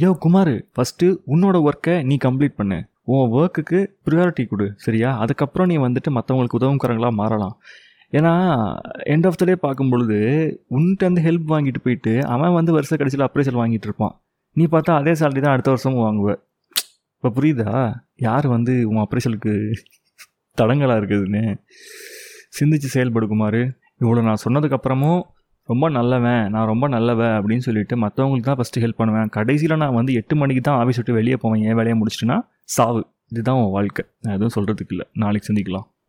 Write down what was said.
யோ Kumar first உன்னோட ஒர்க்கை நீ கம்ப்ளீட் பண்ணு. உன் ஒர்க்குக்கு ப்ரியாரிட்டி கொடு சரியா? அதுக்கப்புறம் நீ வந்துட்டு மற்றவங்களுக்கு உதவுங்கிறவங்களா மாறலாம். ஏன்னா எண்ட் ஆஃப் த டே பார்க்கும் பொழுது உன்கிட்ட வந்து ஹெல்ப் வாங்கிட்டு போயிட்டு அவன் வந்து வருஷ கடைசியில் அப்ரைசல் வாங்கிட்டு இருப்பான். நீ பார்த்தா அதே சேலரி தான் அடுத்த வருஷமும் வாங்குவ. இப்போ புரியுதா? யார் வந்து உன் அப்ரைசலுக்கு தடங்களாக இருக்குதுன்னு? சிந்திச்சு செயல்படுக்குமாறு இவ்வளோ நான் சொன்னதுக்கப்புறமும் ரொம்ப நல்லவன் நான் ரொம்ப நல்லவன் அப்படின்னு சொல்லிட்டு மற்றவங்களுக்கு தான் ஃபஸ்ட்டு ஹெல்ப் பண்ணுவேன். கடைசியில் நான் வந்து எட்டு மணிக்கு தான் ஆஃபீஸ் விட்டு வெளியே போவேன். என் வேலையை முடிச்சிட்டுனா சாவு. இதுதான் உன் வாழ்க்கை. நான் எதுவும் சொல்கிறதுக்கு இல்லை. நாளைக்கு சந்திக்கலாம்.